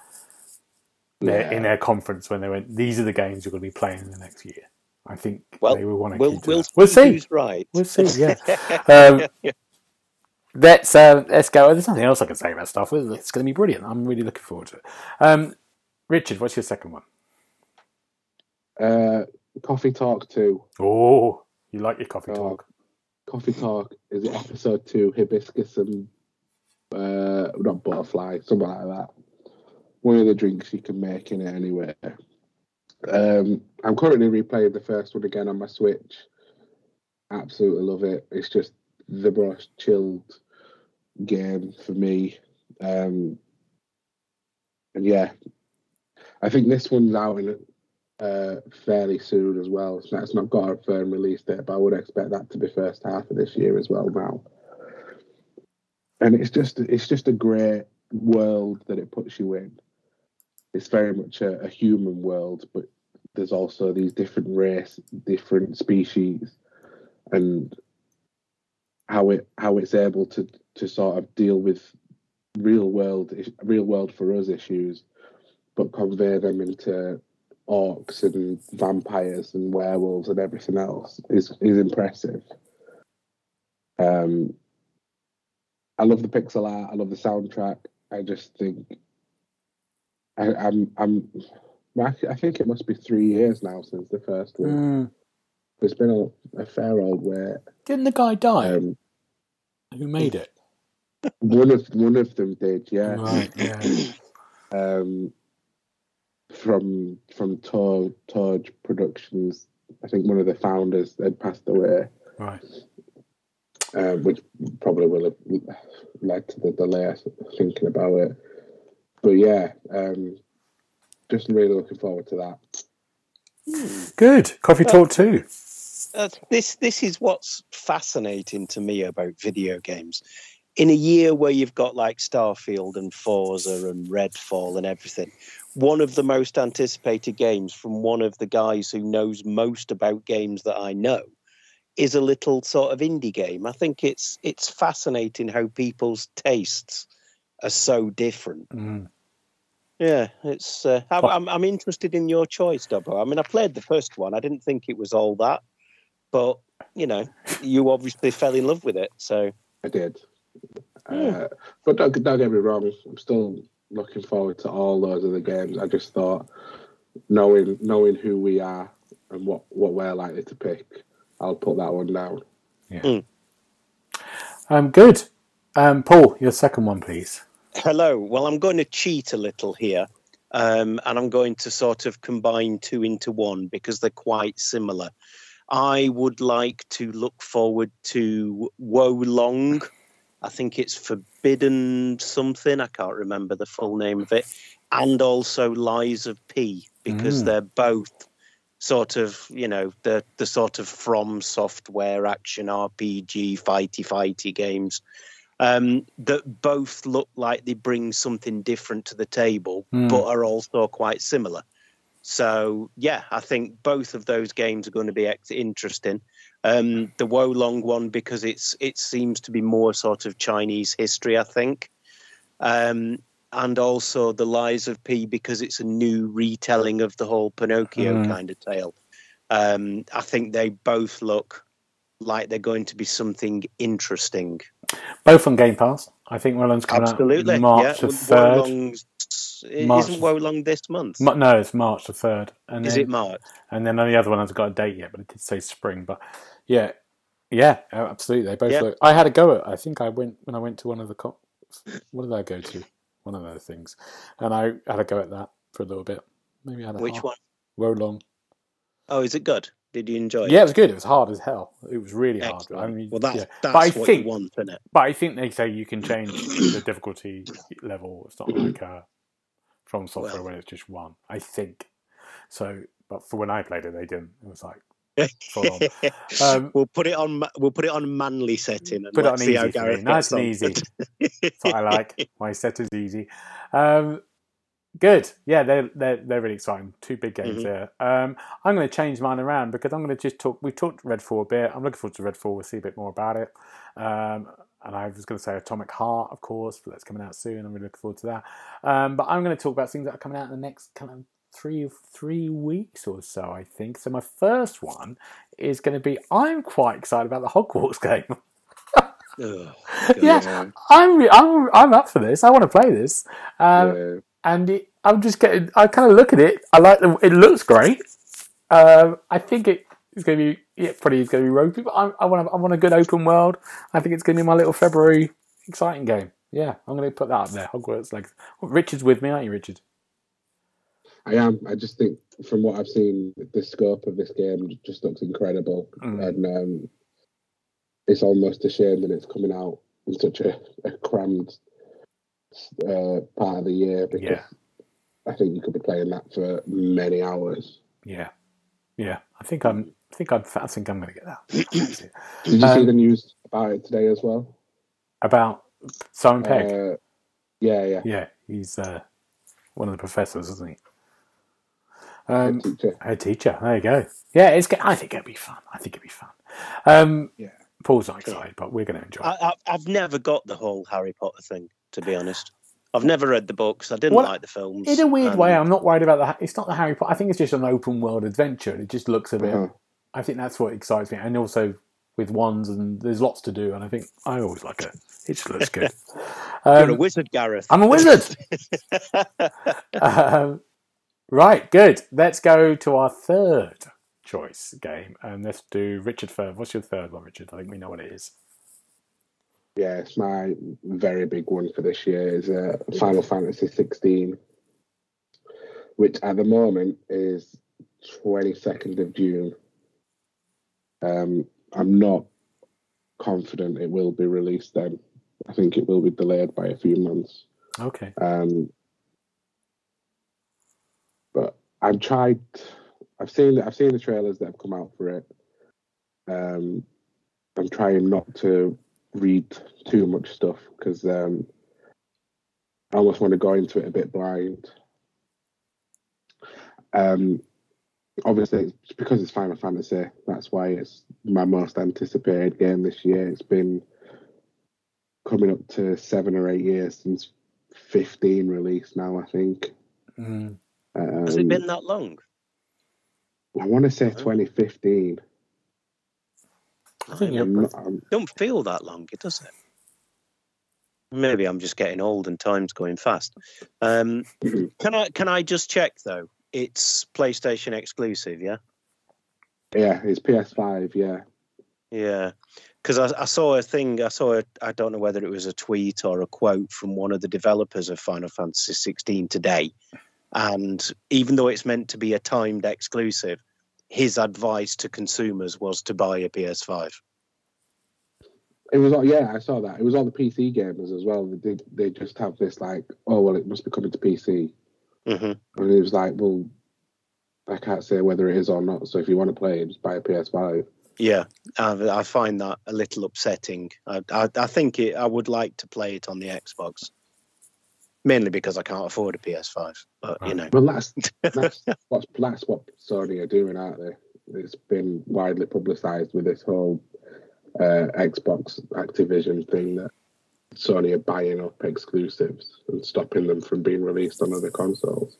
Yeah. in their conference when they went, these are the games you're going to be playing in the next year. I think Well, they will want to we'll keep we'll. We'll see. Who's right? We'll see. Yeah. um, let's uh, let's go. There's nothing else I can say about stuff. It's going to be brilliant. I'm really looking forward to it. Um, Richard, what's your second one? Uh, Coffee Talk 2. Oh, you like your coffee Oh. talk? Coffee Talk is it episode 2, Hibiscus and uh, not butterfly, something like that. One of the drinks you can make in it anyway. Um, I'm currently replaying the first one again on my Switch. Absolutely love it. It's just the most chilled game for me. Um, and yeah, I think this one's out in uh, fairly soon as well. So it's not got a firm release date, but I would expect that to be first half of this year as well now. And it's just it's just a great world that it puts you in. It's very much a, a human world, but there's also these different race, different species, and how it how it's able to to sort of deal with real world real world for us issues, but convey them into orcs and vampires and werewolves and everything else is is impressive. Um, I love the pixel art. I love the soundtrack. I just think I, I'm I'm I think it must be three years now since the first one. Mm, It's been a, a fair old wait. didn't the guy die Um, who made it? one of one of them did, yeah. Right. Yeah. um, from from Tor, Toge Productions. I think one of the founders had passed away, Right. uh, which probably will have led to the delay. Thinking about it, but yeah, um, just really looking forward to that. Good. Coffee talk too. Uh, this this is what's fascinating to me about video games. In a year where you've got like Starfield and Forza and Redfall and everything, one of the most anticipated games from one of the guys who knows most about games that I know is a little sort of indie game. I think it's it's fascinating how people's tastes are so different. Mm. Yeah, it's. Uh, I'm, I'm I'm interested in your choice, Dobbo. I mean, I played the first one. I didn't think it was all that, but you know, you obviously fell in love with it. So I did, Yeah. uh, but don't, don't get me wrong. I'm still looking forward to all those other games. I just thought knowing knowing who we are and what what we're likely to pick, I'll put that one down. Yeah. Um, good. Um, Paul, your second one, please. Hello. Well, I'm going to cheat a little here, um, and I'm going to sort of combine two into one because they're quite similar. I would like to look forward to Wo Long. I think it's Forbidden something. I can't remember the full name of it. And also Lies of P because Mm. they're both sort of, you know, the the sort of FromSoftware action RPG fighty fighty games um, that both look like they bring something different to the table, Mm. but are also quite similar. So yeah, I think both of those games are going to be ex- interesting. Um, the Wolong one because it's it seems to be more sort of Chinese history, I think, um, and also the Lies of P because it's a new retelling of the whole Pinocchio Mm. kind of tale. Um, I think they both look like they're going to be something interesting. Both on Game Pass. I think Wo Long's coming Absolutely. out March yeah. the third. Wolong's- March- Isn't Wolong this month? Ma- no, it's March the third. And Is then, it March? And then the other one hasn't got a date yet, but it did say spring. But yeah, yeah, oh, absolutely. They both look. I had a go at. I think I went when I went to one of the. Co- what did I go to? One of those things, and I had a go at that for a little bit. Maybe I had a Which half- one? Wolong. Oh, is it good? Did you enjoy it? Yeah, it was good. It was hard as hell. It was really Excellent. hard. I mean, well, that's yeah. that's but I what think, you want, isn't it? but I think they say you can change the difficulty level. It's not like uh, FromSoftware Well. where it's just one. I think so. But for when I played it, they didn't. It was like. Um, we'll put it on. We'll put it on manly setting and Put it on easy for. Nice and on. easy. That's what I like. My set is easy. Um, good. Yeah, they're, they're, they're really exciting. Two big games Mhm. there. Um, I'm going to change mine around because I'm going to just talk. We've talked Redfall a bit. I'm looking forward to Redfall. We'll see a bit more about it. And I was going to say Atomic Heart, of course, but that's coming out soon. I'm really looking forward to that. Um, but I'm going to talk about things that are coming out in the next kind of three three weeks or so, I think. So my first one is going to be. I'm quite excited about the Hogwarts game. Ugh, Yeah. Yeah, I'm I'm I'm up for this. I want to play this. Um, yeah. and it, I'm just getting. I kind of look at it. I like the. It looks great. Um, I think it is going to be. Yeah, probably is going to be ropey, but I, I want. I want a good open world. I think it's going to be my little February exciting game. Yeah, I'm going to put that up there. Hogwarts Legacy. Richard's with me, aren't you, Richard? I am. I just think from what I've seen, the scope of this game just looks incredible, Mm. and um, it's almost a shame that it's coming out in such a, a crammed uh, part of the year because Yeah. I think you could be playing that for many hours. Yeah, yeah. I think I'm. I think I'm. I think I'm going to get that. Did you see Um, the news about it today as well? About Simon Pegg. Uh, yeah, yeah. yeah, he's uh, one of the professors, isn't he? head Um, teacher. Head teacher. There you go. Yeah, it's. go- I think it'll be fun. I think it'll be fun. Um, Yeah. Paul's not excited, but we're going to enjoy. it. I, I, I've never got the whole Harry Potter thing, to be honest. I've never read the books. I didn't Well, like the films. In a weird and- way, I'm not worried about the. It's not the Harry Potter. I think it's just an open world adventure. It just looks a bit. Uh-huh. I think that's what excites me, and also with wands and there's lots to do, and I think I always like it. It just looks good. You're a Um, wizard, Gareth. I'm a wizard. um, right, good. Let's go to our third choice game, and let's do Richard first. What's your third one, Richard? I think we know what it is. Yeah, it's my very big one for this year is uh, Final Fantasy 16, which at the moment is 22nd of June. Um, I'm not confident it will be released then. I think it will be delayed by a few months. Okay. Um, but I've tried. I've seen. I've seen the trailers that have come out for it. Um, I'm trying not to read too much stuff because um, I almost want to go into it a bit blind. Um, obviously, it's because it's Final Fantasy. That's why it's my most anticipated game this year. It's been coming up to seven or eight years since 15 release now, I think. Mm. Um, Has it been that long? I want to say Oh. 2015. I think I'm not, I'm, don't feel that long, it does it? Maybe I'm just getting old and time's going fast. Um, can I can I just check though? It's PlayStation exclusive, yeah. yeah, it's PS5. Yeah, Yeah, because I, I saw a thing. I saw. A, I don't know whether it was a tweet or a quote from one of the developers of Final Fantasy 16 today, and even though it's meant to be a timed exclusive, his advice to consumers was to buy a PS5. it was. all Yeah, I saw that. It was all the PC gamers as well. They did. They just have this like, oh well, it must be coming to PC, hmm and it was like, well, I can't say whether it is or not. So if you want to play it, just buy a PS5. Yeah, I, I find that a little upsetting. I, I, I think it, I would like to play it on the Xbox, mainly because I can't afford a PS5. But you know, Well, that's that's what's that's what Sony are doing, aren't they? It's been widely publicised with this whole uh, Xbox Activision thing that Sony are buying up exclusives and stopping them from being released on other consoles,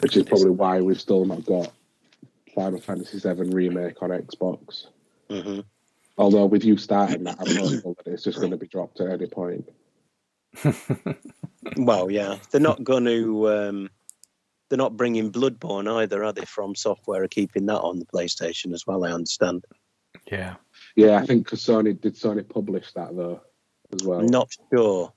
which is probably why we've still not got Final Fantasy VII remake on Xbox. hmm Although with you starting that, I'm hopeful that it's just going to be dropped at any point. Well, yeah, they're not going to. Um, they're not bringing Bloodborne either, are they? FromSoftware are keeping that on the PlayStation as well. I understand. yeah. Yeah, I think 'cause Sony did Sony publish that though as well. Not sure.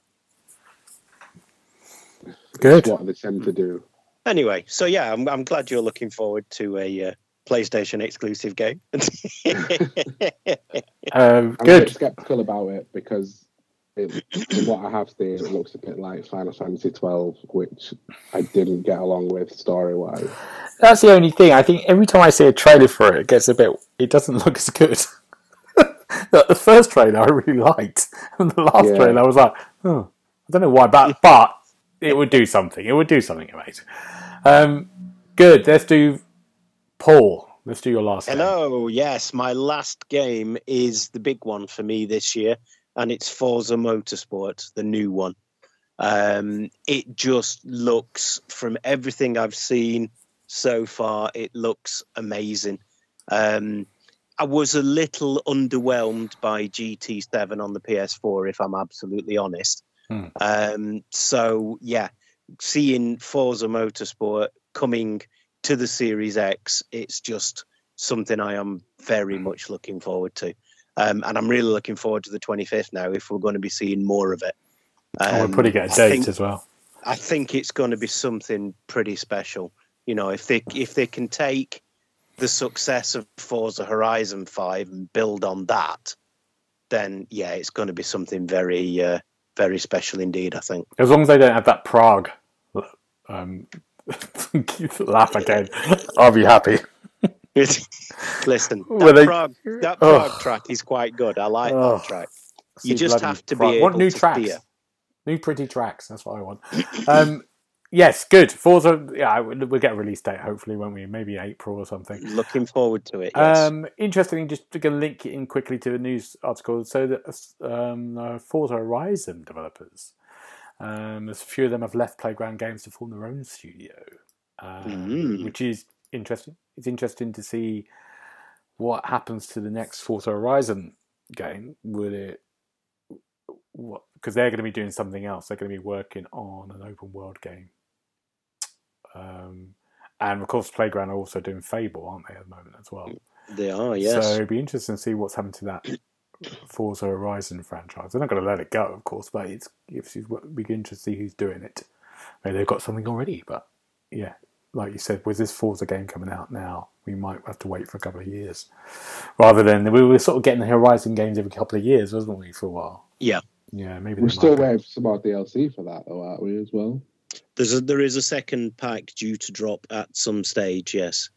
Good. That's what they tend to do. Anyway, so yeah, I'm, I'm glad you're looking forward to a uh, PlayStation exclusive game. Um, I'm a bit good. skeptical about it because it, what I have seen, it looks a bit like Final Fantasy twelve, which I didn't get along with story wise. That's the only thing. I think every time I see a trailer for it, it gets a bit. It doesn't look as good. The, the first trailer I really liked, and the last Yeah. trailer I was like, oh, I don't know why, but but it would do something. It would do something amazing. Um, good. Let's do Paul. Let's do your last. game. Hello, yes, my last game is the big one for me this year, and it's Forza Motorsport, the new one. Um, it just looks, from everything I've seen so far, it looks amazing. Um, I was a little underwhelmed by GT7 on the PS4, if I'm absolutely honest. Hmm. Um, so, yeah, seeing Forza Motorsport coming to the Series X, it's just something I am very much looking forward to. Um, and I'm really looking forward to the 25th now if we're going to be seeing more of it. Oh, we'll Um, probably get a date think- as well. I think it's going to be something pretty special. You know, if they if they can take the success of Forza Horizon Five and build on that, then yeah, it's going to be something very uh, very special indeed. I think. As long as they don't have that Prague um, laugh again, I'll be happy. Listen, that they- Prague that Oh. Prague track is quite good. I like Oh. that track. See You just have to be Prague. What new to tracks? steer. New pretty tracks. That's what I want. Um, yes, good. Forza. Yeah, we'll get a release date hopefully, won't we? Maybe April or something. Looking forward to it. Yes. Um, interestingly, just to link it in quickly to a news article. So that um, uh, Forza Horizon developers, um, there's a few of them have left Playground Games to form their own studio, um, Mm. which is interesting. It's interesting to see what happens to the next Forza Horizon game. Will it? What? Because they're going to be doing something else. They're going to be working on an open world game. Um, and of course, Playground are also doing Fable, aren't they, at the moment as well? they are. Yes. So it'd be interesting to see what's happened to that Forza Horizon franchise. They're not going to let it go, of course, but it's it's it'd be interesting to see who's doing it. Maybe they've got something already, but yeah, like you said, with this Forza game coming out now, we might have to wait for a couple of years, rather than we were sort of getting the Horizon games every couple of years, wasn't we, for a while? Yeah. Yeah, maybe We're still waiting for some more DLC for that, though, aren't we? As well. There's a, there is a second pack due to drop at some stage. Yes.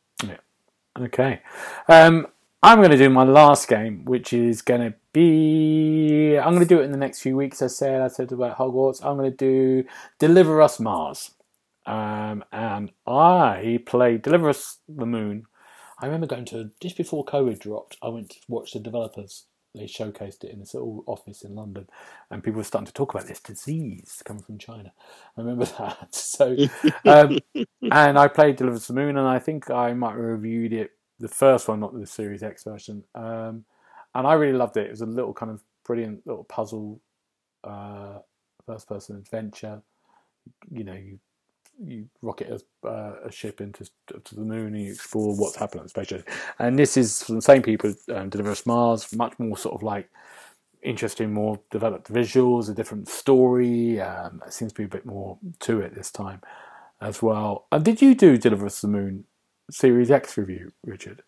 Okay. Um, I'm going to do my last game, which is going to be. I'm going to do it in the next few weeks. I said. I said about Hogwarts. I'm going to do Deliver Us Mars. Um, and I played Deliver Us the Moon. I remember going to just before COVID dropped. I went to watch the developers. They showcased it in this little office in London, and people were starting to talk about this disease coming from China. I remember that. So, um, and I played Deliver Us the Moon, and I think I might have reviewed it, the first one, not the Series X version. Um, and I really loved it. It was a little kind of brilliant little puzzle, uh, first person adventure. You know, you you rocket a, uh, a ship into to the moon and you explore what's happening on the. And this is from the same people, um, Deliver Us Mars, much more sort of like interesting, more developed visuals, a different story. Um, it seems to be a bit more to it this time as well. And did you do Deliver Us the Moon Series X review, Richard?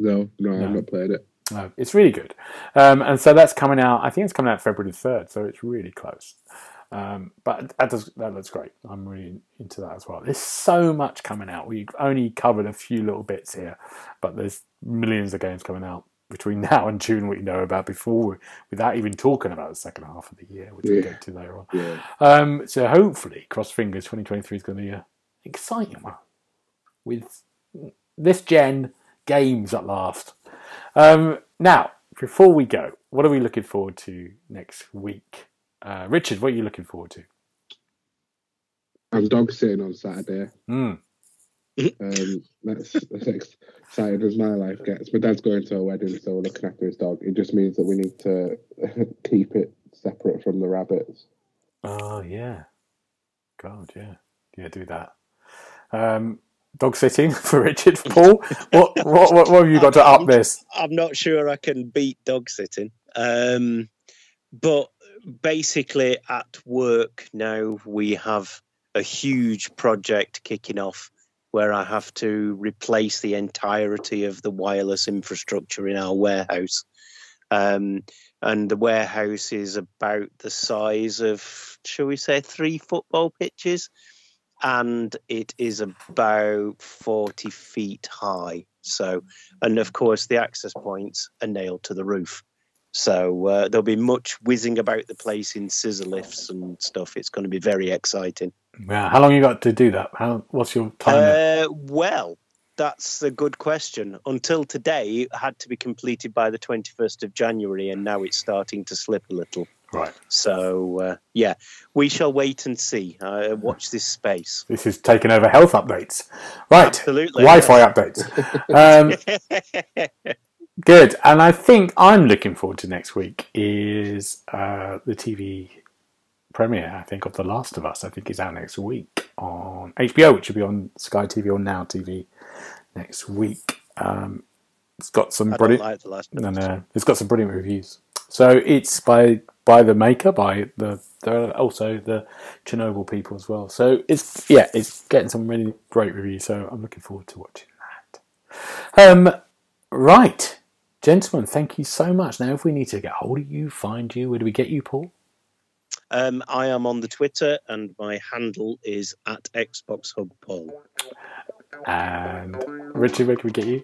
No, no, No. I've not played it. No, it's really good. Um, and so that's coming out, I think it's coming out February 3rd, so it's really close. Um, but that, does, that looks great. I'm really into that as well. There's so much coming out. We've only covered a few little bits here, but there's millions of games coming out between now and June we know about before, without even talking about the second half of the year, which we'll get to later on. Yeah. Um, so hopefully, cross fingers, 2023 is going to be an exciting one with this gen games at last. Um, now, before we go, what are we looking forward to next week? Uh, Richard, what are you looking forward to? I'm dog sitting on Saturday. Mm. Um, that's that's excited as my life gets. My dad's going to a wedding, so we're looking after his dog. It just means that we need to keep it separate from the rabbits. Oh, yeah. God, yeah. Yeah, do that. Um, dog sitting for Richard. Paul, what, what, what, what have you got to up this? I'm not sure I can beat dog sitting. Um, but basically, at work now, we have a huge project kicking off where I have to replace the entirety of the wireless infrastructure in our warehouse. Um, and the warehouse is about the size of, shall we say, three football pitches, and it is about forty feet high. So, and of course, the access points are nailed to the roof. So uh, there'll be much whizzing about the place in scissor lifts and stuff. It's going to be very exciting. Yeah. How long you got to do that? How? What's your time? Uh, well, that's a good question. Until today, it had to be completed by the 21st of January, and now it's starting to slip a little. right. So, uh, yeah, we shall wait and see. Uh, watch this space. This is taking over health updates. Right. Absolutely. Wi-Fi updates. Um, good. And I think I'm looking forward to next week is uh, the TV premiere. I think of The Last of Us. I think is out next week on HBO, which will be on Sky TV or Now TV next week. Um, it's got some I brilliant. like the last No, no, it's got some brilliant reviews. So it's by by the maker, by the the also the Chernobyl people as well. So it's yeah, it's getting some really great reviews. So I'm looking forward to watching that. Um, right, gentlemen, thank you so much. Now, if we need to get hold of you, find you, where do we get you, Paul? Um, I am on the Twitter, and my handle is at Xbox Hub Paul. And Richard, where can we get you?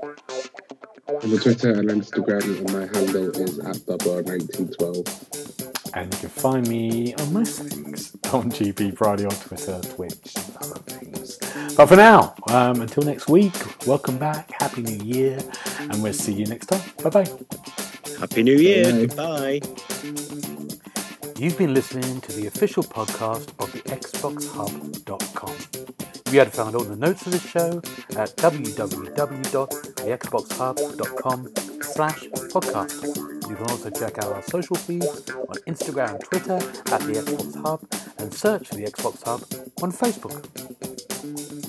On the Twitter and Instagram, and my handle is at Bubba1912. And you can find me on most things on GB Friday on Twitter, Twitch, and other things. But for now, um, until next week, welcome back, Happy New Year, and we'll see you next time. Bye bye. Happy New Year. Bye. Goodbye. You've been listening to the official podcast of the XboxHub.com. You had found all the notes of this show at www.thexboxhub.com slash podcast. You can also check out our social feeds on Instagram and Twitter at the Xbox Hub and search for the Xbox Hub on Facebook.